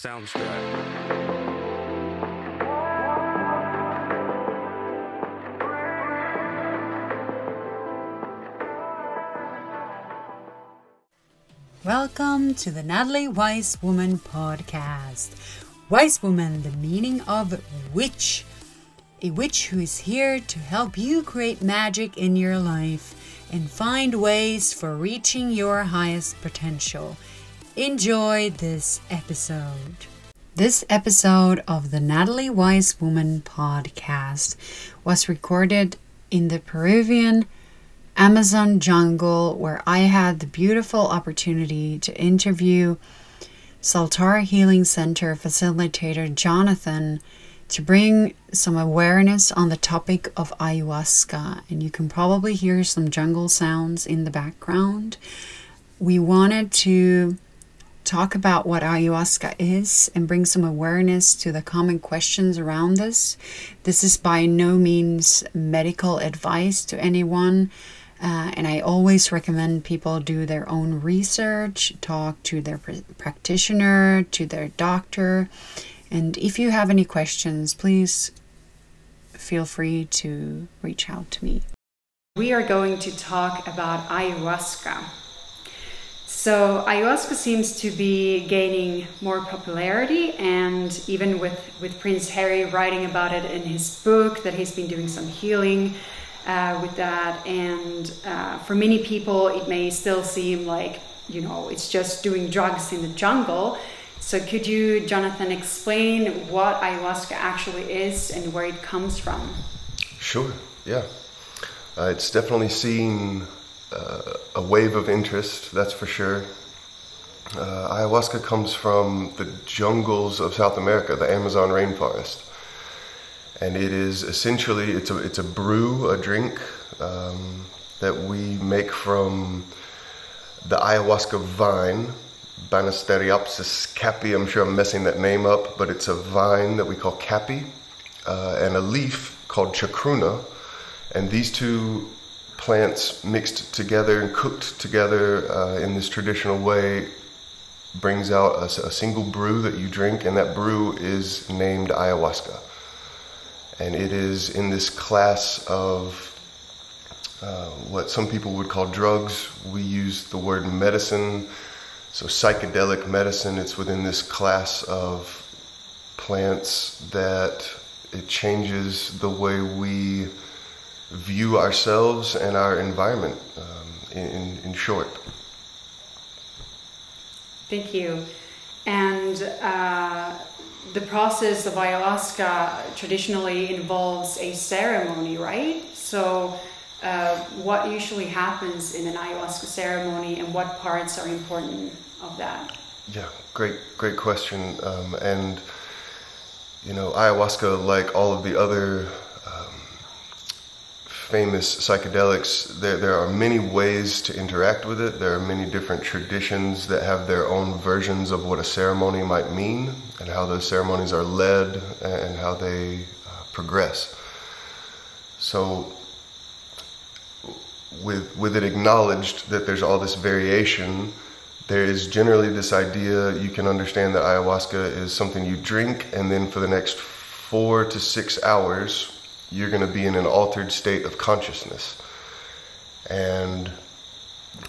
Soundstripe. Welcome to the Natalie Wise Woman podcast. Wise Woman, the meaning of witch. A witch who is here to help you create magic in your life and find ways for reaching your highest potential. Enjoy this episode. This episode of the Natalie Wise Woman podcast was recorded in the Peruvian Amazon jungle where I had the beautiful opportunity to interview Soltara Healing Center facilitator Jonathan to bring some awareness on the topic of ayahuasca. And you can probably hear some jungle sounds in the background. We wanted to talk about what ayahuasca is and bring some awareness to the common questions around this. This is by no means medical advice to anyone. Uh, and I always recommend people do their own research, talk to their pr- practitioner, to their doctor. And if you have any questions, please feel free to reach out to me. We are going to talk about ayahuasca. So, ayahuasca seems to be gaining more popularity, and even with, with Prince Harry writing about it in his book, that he's been doing some healing uh, with that. And uh, for many people, it may still seem like, you know, it's just doing drugs in the jungle. So, could you, Jonathan, explain what ayahuasca actually is and where it comes from? Sure, yeah. Uh, it's definitely seen uh, a wave of interest, that's for sure. Uh, ayahuasca comes from the jungles of South America, the Amazon rainforest and it is essentially it's a it's a brew, a drink um, that we make from the ayahuasca vine, Banisteriopsis caapi. I'm sure I'm messing that name up, but it's a vine that we call caapi, uh, and a leaf called chacruna, and these two plants mixed together and cooked together uh, in this traditional way brings out a, a single brew that you drink, and that brew is named ayahuasca and it is in this class of uh, what some people would call drugs. We use the word medicine, so psychedelic medicine. It's within this class of plants that it changes the way we view ourselves and our environment. Um, in, in short. Thank you. And uh, the process of ayahuasca traditionally involves a ceremony, right? So, uh, what usually happens in an ayahuasca ceremony, and what parts are important of that? Yeah, great, great question. Um, and you know, ayahuasca, like all of the other famous psychedelics, there, there are many ways to interact with it. There are many different traditions that have their own versions of what a ceremony might mean and how those ceremonies are led and how they uh, progress. So, with, with it acknowledged that there's all this variation, there is generally this idea you can understand that ayahuasca is something you drink and then for the next four to six hours you're going to be in an altered state of consciousness. And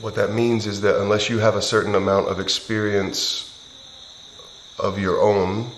what that means is that unless you have a certain amount of experience of your own,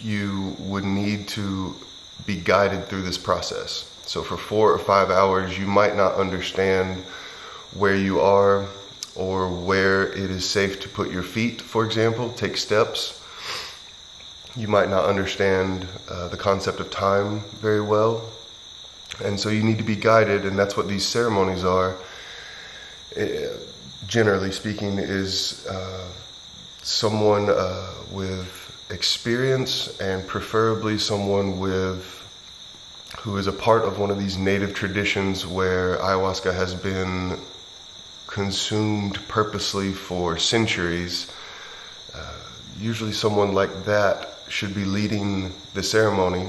you would need to be guided through this process. So, for four or five hours, you might not understand where you are or where it is safe to put your feet, for example, take steps you might not understand uh, the concept of time very well. And so you need to be guided, and that's what these ceremonies are. Uh, generally speaking, is uh, someone uh, with experience and preferably someone with who is a part of one of these native traditions where ayahuasca has been consumed purposely for centuries. Uh, usually, someone like that should be leading the ceremony,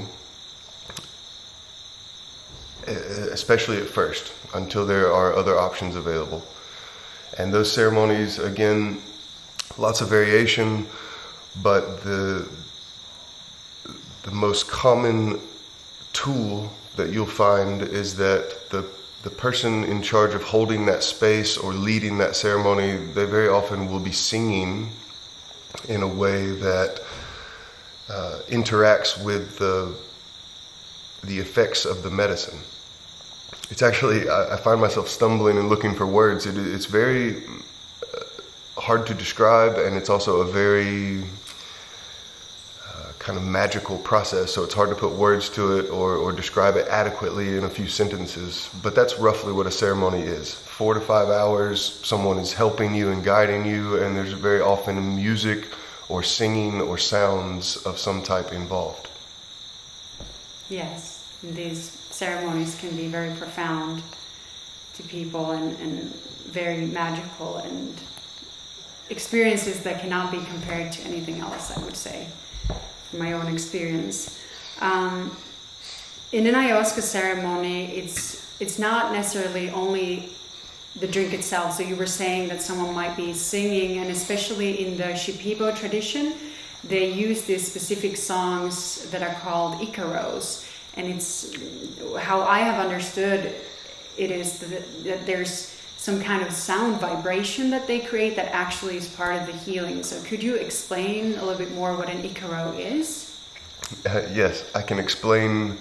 especially at first, until there are other options available. And those ceremonies, again, lots of variation. but the the most common tool that you'll find is that the the person in charge of holding that space or leading that ceremony, they very often will be singing in a way that uh, interacts with the the effects of the medicine. It's actually I, I find myself stumbling and looking for words. It, it's very uh, hard to describe, and it's also a very kind of magical process, so it's hard to put words to it or, or describe it adequately in a few sentences. But that's roughly what a ceremony is. Four to five hours, someone is helping you and guiding you, and there's very often music or singing or sounds of some type involved. Yes, these ceremonies can be very profound to people and, and very magical and experiences that cannot be compared to anything else, I would say from my own experience. Um, in an ayahuasca ceremony, it's it's not necessarily only the drink itself. So you were saying that someone might be singing, and especially in the Shipibo tradition, they use these specific songs that are called icaros, and it's how I have understood it is that, that there's some kind of sound vibration that they create that actually is part of the healing. So, could you explain a little bit more what an Icaro is? Uh, yes, I can explain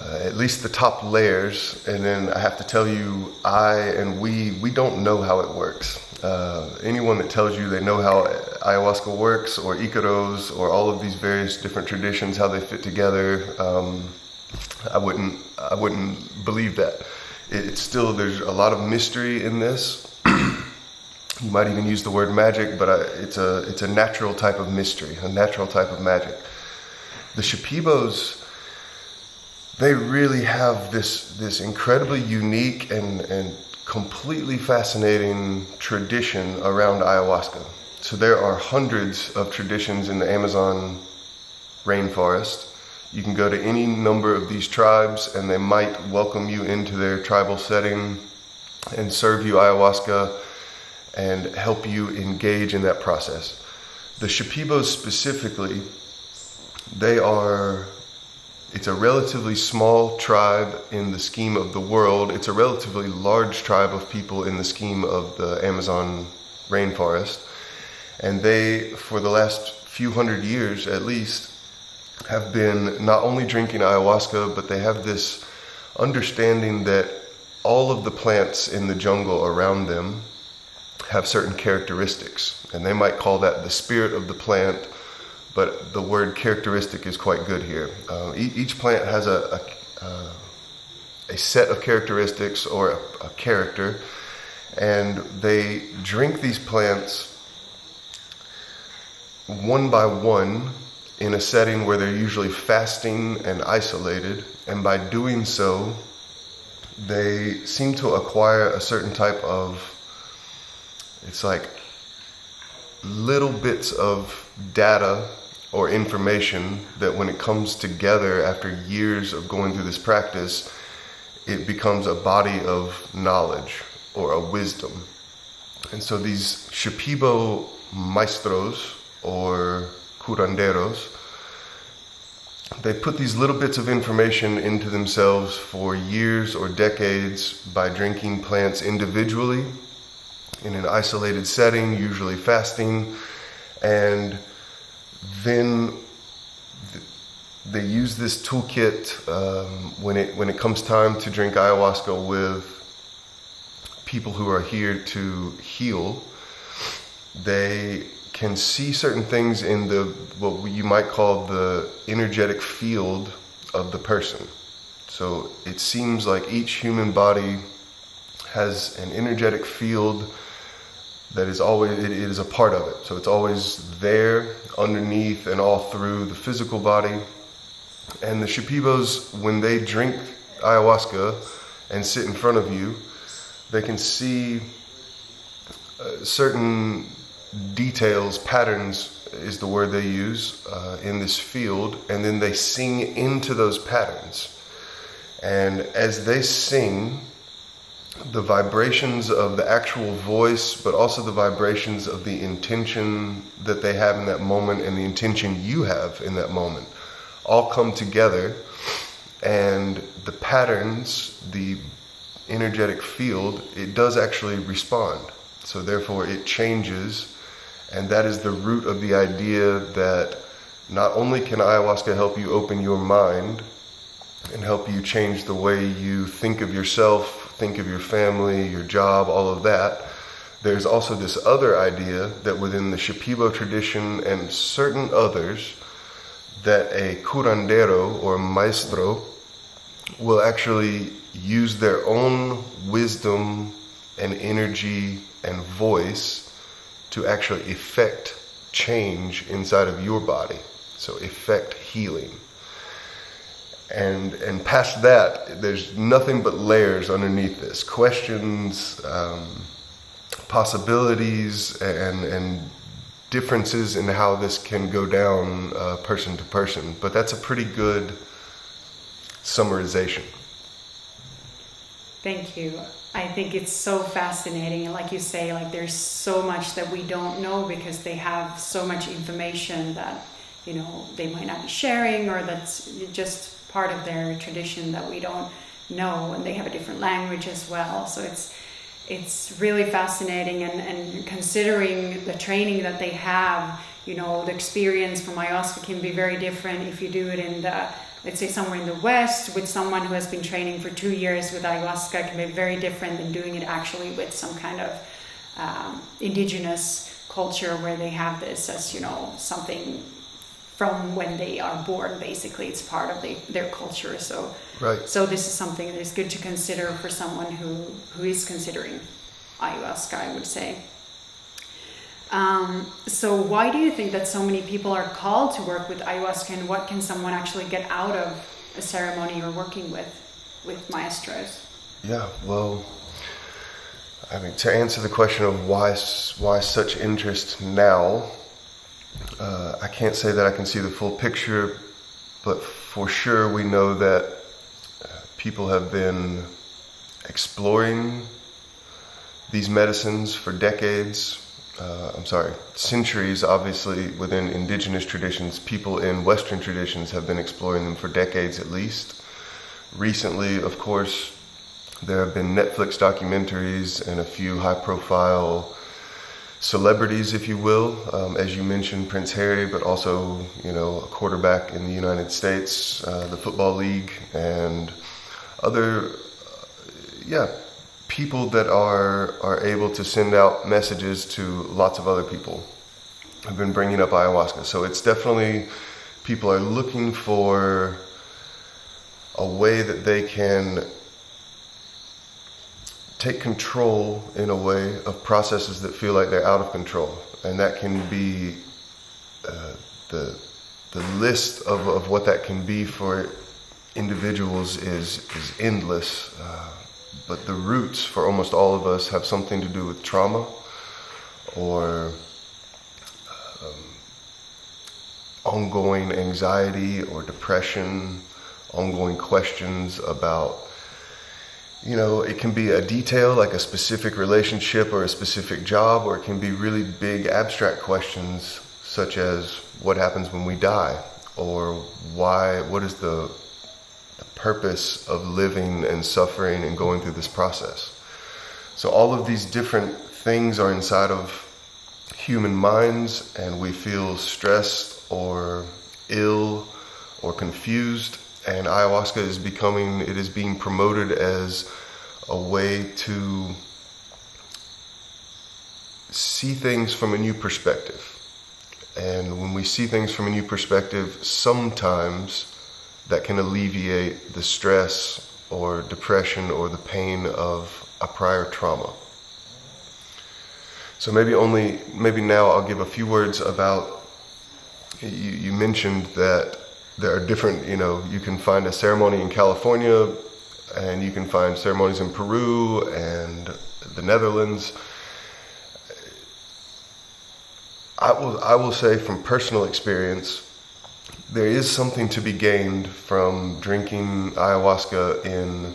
uh, at least the top layers, and then I have to tell you, I and we, we don't know how it works. Uh, anyone that tells you they know how ayahuasca works, or Icaros, or all of these various different traditions, how they fit together, um, I wouldn't, I wouldn't believe that it's still there's a lot of mystery in this. you might even use the word magic, but I, it's a it's a natural type of mystery, a natural type of magic. The Shipibos, they really have this this incredibly unique and and completely fascinating tradition around ayahuasca. So there are hundreds of traditions in the Amazon rainforest you can go to any number of these tribes and they might welcome you into their tribal setting and serve you ayahuasca and help you engage in that process. The Shipibos specifically, they are it's a relatively small tribe in the scheme of the world. It's a relatively large tribe of people in the scheme of the Amazon rainforest. And they, for the last few hundred years at least, have been not only drinking ayahuasca, but they have this understanding that all of the plants in the jungle around them have certain characteristics. And they might call that the spirit of the plant, but the word characteristic is quite good here. Uh, each plant has a, a, uh, a, set of characteristics or a, a character, and they drink these plants one by one in a setting where they're usually fasting and isolated, and by doing so, they seem to acquire a certain type of it's like little bits of data or information that when it comes together after years of going through this practice, it becomes a body of knowledge or a wisdom. And so these Shipibo maestros or curanderos, they put these little bits of information into themselves for years or decades by drinking plants individually in an isolated setting, usually fasting, and then they use this toolkit um, when it when it comes time to drink ayahuasca with people who are here to heal. They can see certain things in the what you might call the energetic field of the person. So it seems like each human body has an energetic field that is always it is a part of it. So it's always there underneath and all through the physical body. And the Shipibos, when they drink ayahuasca and sit in front of you, they can see uh, certain details, patterns is the word they use uh, in this field, and then they sing into those patterns. And as they sing, the vibrations of the actual voice, but also the vibrations of the intention that they have in that moment and the intention you have in that moment all come together. And the patterns, the energetic field, it does actually respond. So, therefore, it changes. And that is the root of the idea that not only can ayahuasca help you open your mind and help you change the way you think of yourself, think of your family, your job, all of that. There's also this other idea that within the Shipibo tradition and certain others, that a curandero or maestro will actually use their own wisdom and energy and voice to actually effect change inside of your body. So, effect healing and and past that, there's nothing but layers underneath this questions, um, possibilities, and and differences in how this can go down uh, person to person. But that's a pretty good summarization. Thank you. I think it's so fascinating, and like you say, like there's so much that we don't know because they have so much information that you know they might not be sharing, or that's just part of their tradition that we don't know, and they have a different language as well. So it's it's really fascinating, and, and considering the training that they have, you know, the experience from ayahuasca can be very different if you do it in the let's say somewhere in the west with someone who has been training for two years with ayahuasca can be very different than doing it actually with some kind of um, indigenous culture where they have this as you know something from when they are born basically. It's part of the, their culture. So right. so this is something that is good to consider for someone who who is considering ayahuasca i would say. Um, so why do you think that so many people are called to work with ayahuasca and what can someone actually get out of a ceremony you're working with with maestros? Yeah well I mean, to answer the question of why why such interest now, uh, I can't say that I can see the full picture, but for sure we know that uh, people have been exploring these medicines for decades. Uh, I'm sorry, centuries, obviously, within indigenous traditions. People in Western traditions have been exploring them for decades at least. Recently, of course, there have been Netflix documentaries and a few high profile celebrities, if you will, um, as you mentioned, Prince Harry, but also you know a quarterback in the United States, uh, the football league, and other, uh, yeah, people that are are able to send out messages to lots of other people. I've been bringing up ayahuasca, so it's definitely people are looking for a way that they can take control in a way of processes that feel like they're out of control. And that can be uh, the, the list of, of what that can be for individuals is, is endless. Uh, but the roots for almost all of us have something to do with trauma or um, ongoing anxiety or depression, ongoing questions about you know, it can be a detail like a specific relationship or a specific job, or it can be really big abstract questions such as what happens when we die, or why, what is the, the purpose of living and suffering and going through this process. So, all of these different things are inside of human minds, and we feel stressed or ill or confused and ayahuasca is becoming it is being promoted as a way to see things from a new perspective. And when we see things from a new perspective sometimes that can alleviate the stress or depression or the pain of a prior trauma. So maybe only maybe now i'll give a few words about you, you mentioned that there are different, you know, you can find a ceremony in California and you can find ceremonies in Peru and the Netherlands. I will, I will say from personal experience, there is something to be gained from drinking ayahuasca in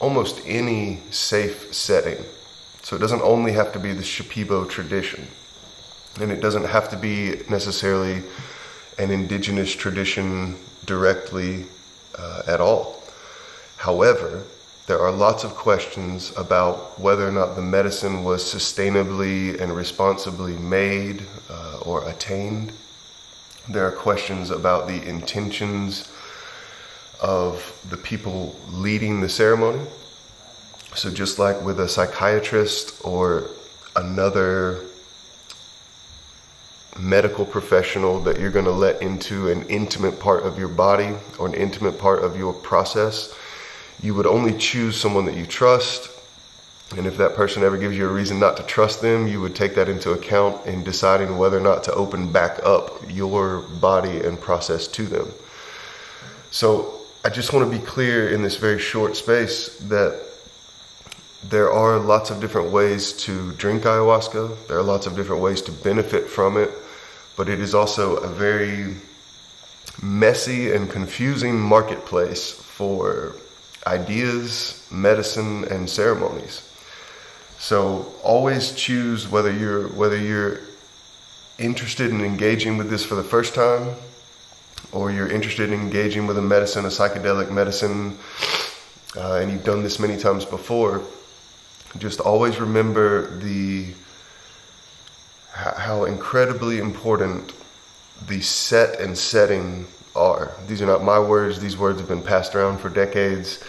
almost any safe setting. So it doesn't only have to be the Shipibo tradition, and it doesn't have to be necessarily an indigenous tradition directly uh, at all. However, there are lots of questions about whether or not the medicine was sustainably and responsibly made uh, or attained. There are questions about the intentions of the people leading the ceremony. So, just like with a psychiatrist or another medical professional that you're going to let into an intimate part of your body or an intimate part of your process, you would only choose someone that you trust. And if that person ever gives you a reason not to trust them, you would take that into account in deciding whether or not to open back up your body and process to them. So I just want to be clear in this very short space that there are lots of different ways to drink ayahuasca. There are lots of different ways to benefit from it but it is also a very messy and confusing marketplace for ideas, medicine, and ceremonies. So always choose whether you're whether you're interested in engaging with this for the first time, or you're interested in engaging with a medicine, a psychedelic medicine, uh, and you've done this many times before. Just always remember the how incredibly important the set and setting are. These are not my words, these words have been passed around for decades.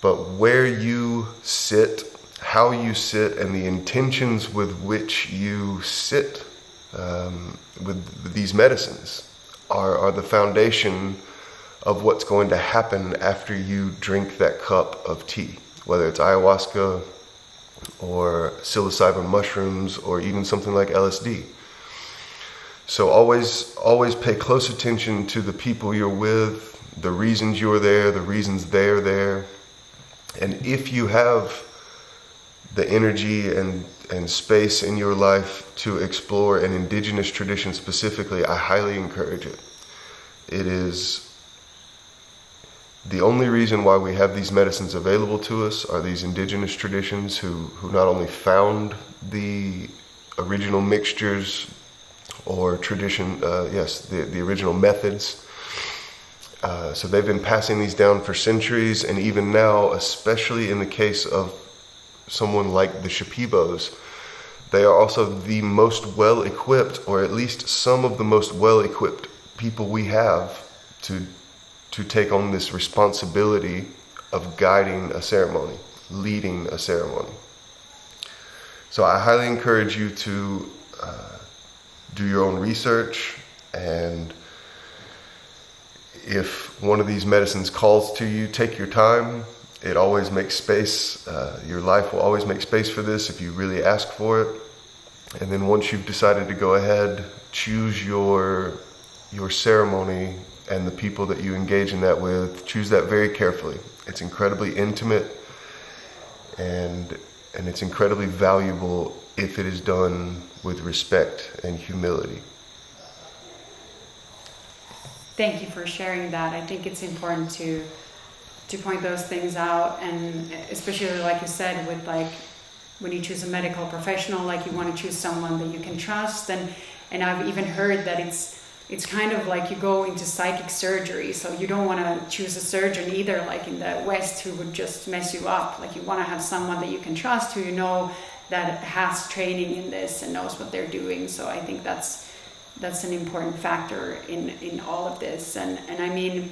But where you sit, how you sit, and the intentions with which you sit um, with these medicines are, are the foundation of what's going to happen after you drink that cup of tea, whether it's ayahuasca, or psilocybin mushrooms or even something like LSD. So always always pay close attention to the people you're with, the reasons you're there, the reasons they're there. And if you have the energy and, and space in your life to explore an indigenous tradition specifically, I highly encourage it. It is the only reason why we have these medicines available to us are these indigenous traditions who, who not only found the original mixtures or tradition, uh, yes, the, the original methods. Uh, so they've been passing these down for centuries, and even now, especially in the case of someone like the Shipibos, they are also the most well equipped, or at least some of the most well equipped people we have to to take on this responsibility of guiding a ceremony, leading a ceremony. So I highly encourage you to uh, do your own research and if one of these medicines calls to you, take your time. It always makes space. Uh, your life will always make space for this if you really ask for it. And then once you've decided to go ahead, choose your your ceremony and the people that you engage in that with, choose that very carefully. It's incredibly intimate and and it's incredibly valuable if it is done with respect and humility. Thank you for sharing that. I think it's important to to point those things out and especially like you said with like when you choose a medical professional like you want to choose someone that you can trust and and I've even heard that it's it's kind of like you go into psychic surgery so you don't want to choose a surgeon either like in the west who would just mess you up. Like you want to have someone that you can trust who you know that has training in this and knows what they're doing. So i think that's that's an important factor in in all of this. And and i mean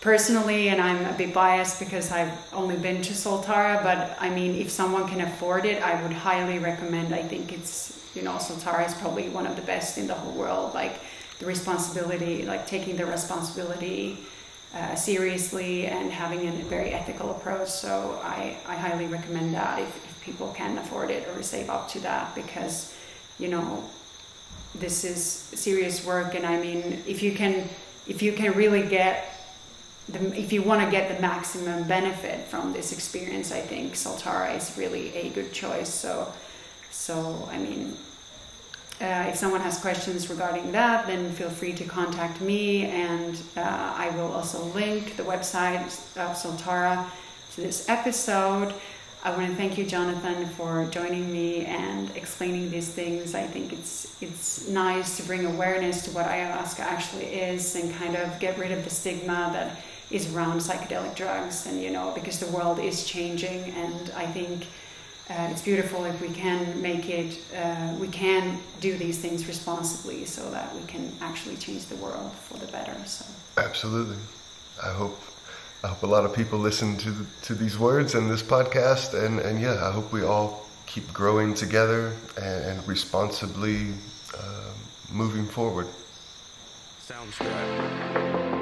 personally and i'm a bit biased because i've only been to soltara but i mean if someone can afford it i would highly recommend. I think it's you know soltara is probably one of the best in the whole world. Like the responsibility, like taking the responsibility uh, seriously and having a very ethical approach. So I, I highly recommend that if, if people can afford it or save up to that because, you know, this is serious work. And I mean, if you can, if you can really get the, if you want to get the maximum benefit from this experience, I think Soltara is really a good choice. So, so I mean, uh, if someone has questions regarding that, then feel free to contact me, and uh, I will also link the website of Soltara to this episode. I want to thank you, Jonathan, for joining me and explaining these things. I think it's it's nice to bring awareness to what ayahuasca actually is and kind of get rid of the stigma that is around psychedelic drugs. And you know, because the world is changing, and I think uh, it's beautiful if we can make it. Uh, we can do these things responsibly, so that we can actually change the world for the better. So absolutely, I hope I hope a lot of people listen to to these words and this podcast, and and yeah, I hope we all keep growing together and, and responsibly uh, moving forward. Sounds good.